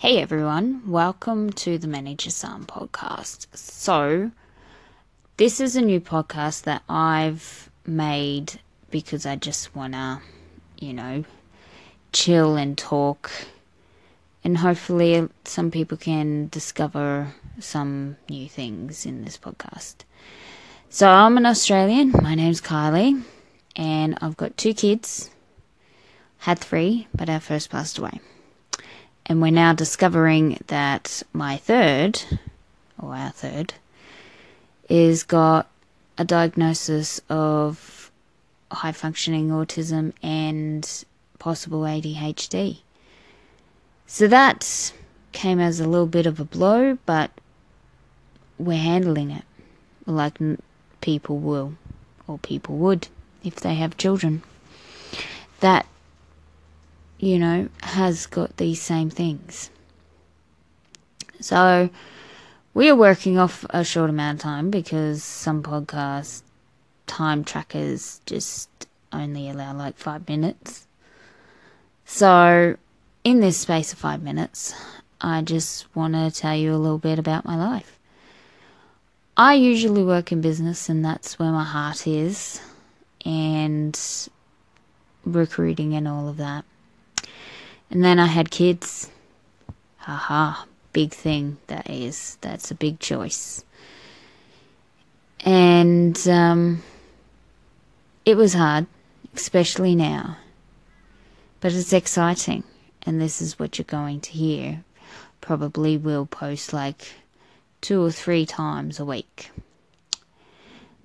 Hey everyone, welcome to the Manager Sam podcast. So, this is a new podcast that I've made because I just want to, you know, chill and talk. And hopefully, some people can discover some new things in this podcast. So, I'm an Australian. My name's Kylie, and I've got two kids. Had three, but our first passed away. And we're now discovering that my third, or our third, is got a diagnosis of high functioning autism and possible ADHD. So that came as a little bit of a blow, but we're handling it like people will, or people would if they have children. That you know, has got these same things. So we are working off a short amount of time because some podcast time trackers just only allow like five minutes. So, in this space of five minutes, I just want to tell you a little bit about my life. I usually work in business, and that's where my heart is, and recruiting and all of that. And then I had kids. Haha, big thing that is. That's a big choice. And um, it was hard, especially now. But it's exciting. And this is what you're going to hear. Probably will post like two or three times a week.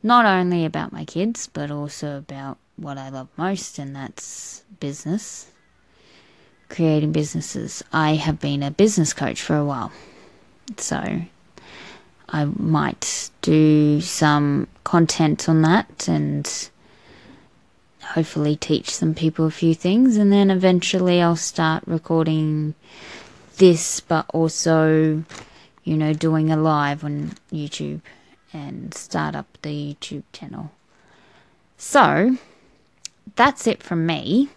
Not only about my kids, but also about what I love most, and that's business creating businesses. I have been a business coach for a while. So I might do some content on that and hopefully teach some people a few things. And then eventually I'll start recording this, but also, you know, doing a live on YouTube and start up the YouTube channel. So that's it from me.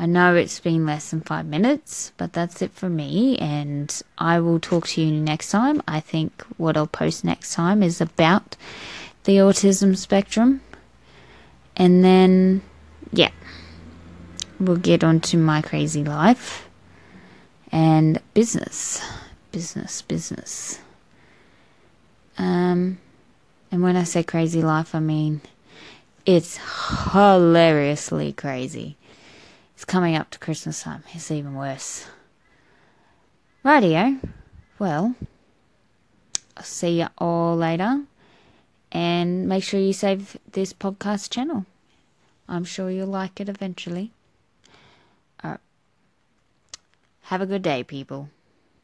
I know it's been less than five minutes, but that's it for me, and I will talk to you next time. I think what I'll post next time is about the autism spectrum, and then, yeah, we'll get on to my crazy life and business, business, business. Um, and when I say crazy life, I mean it's hilariously crazy. It's coming up to Christmas time. It's even worse. Radio. Well, I'll see you all later. And make sure you save this podcast channel. I'm sure you'll like it eventually. Alright. Have a good day, people.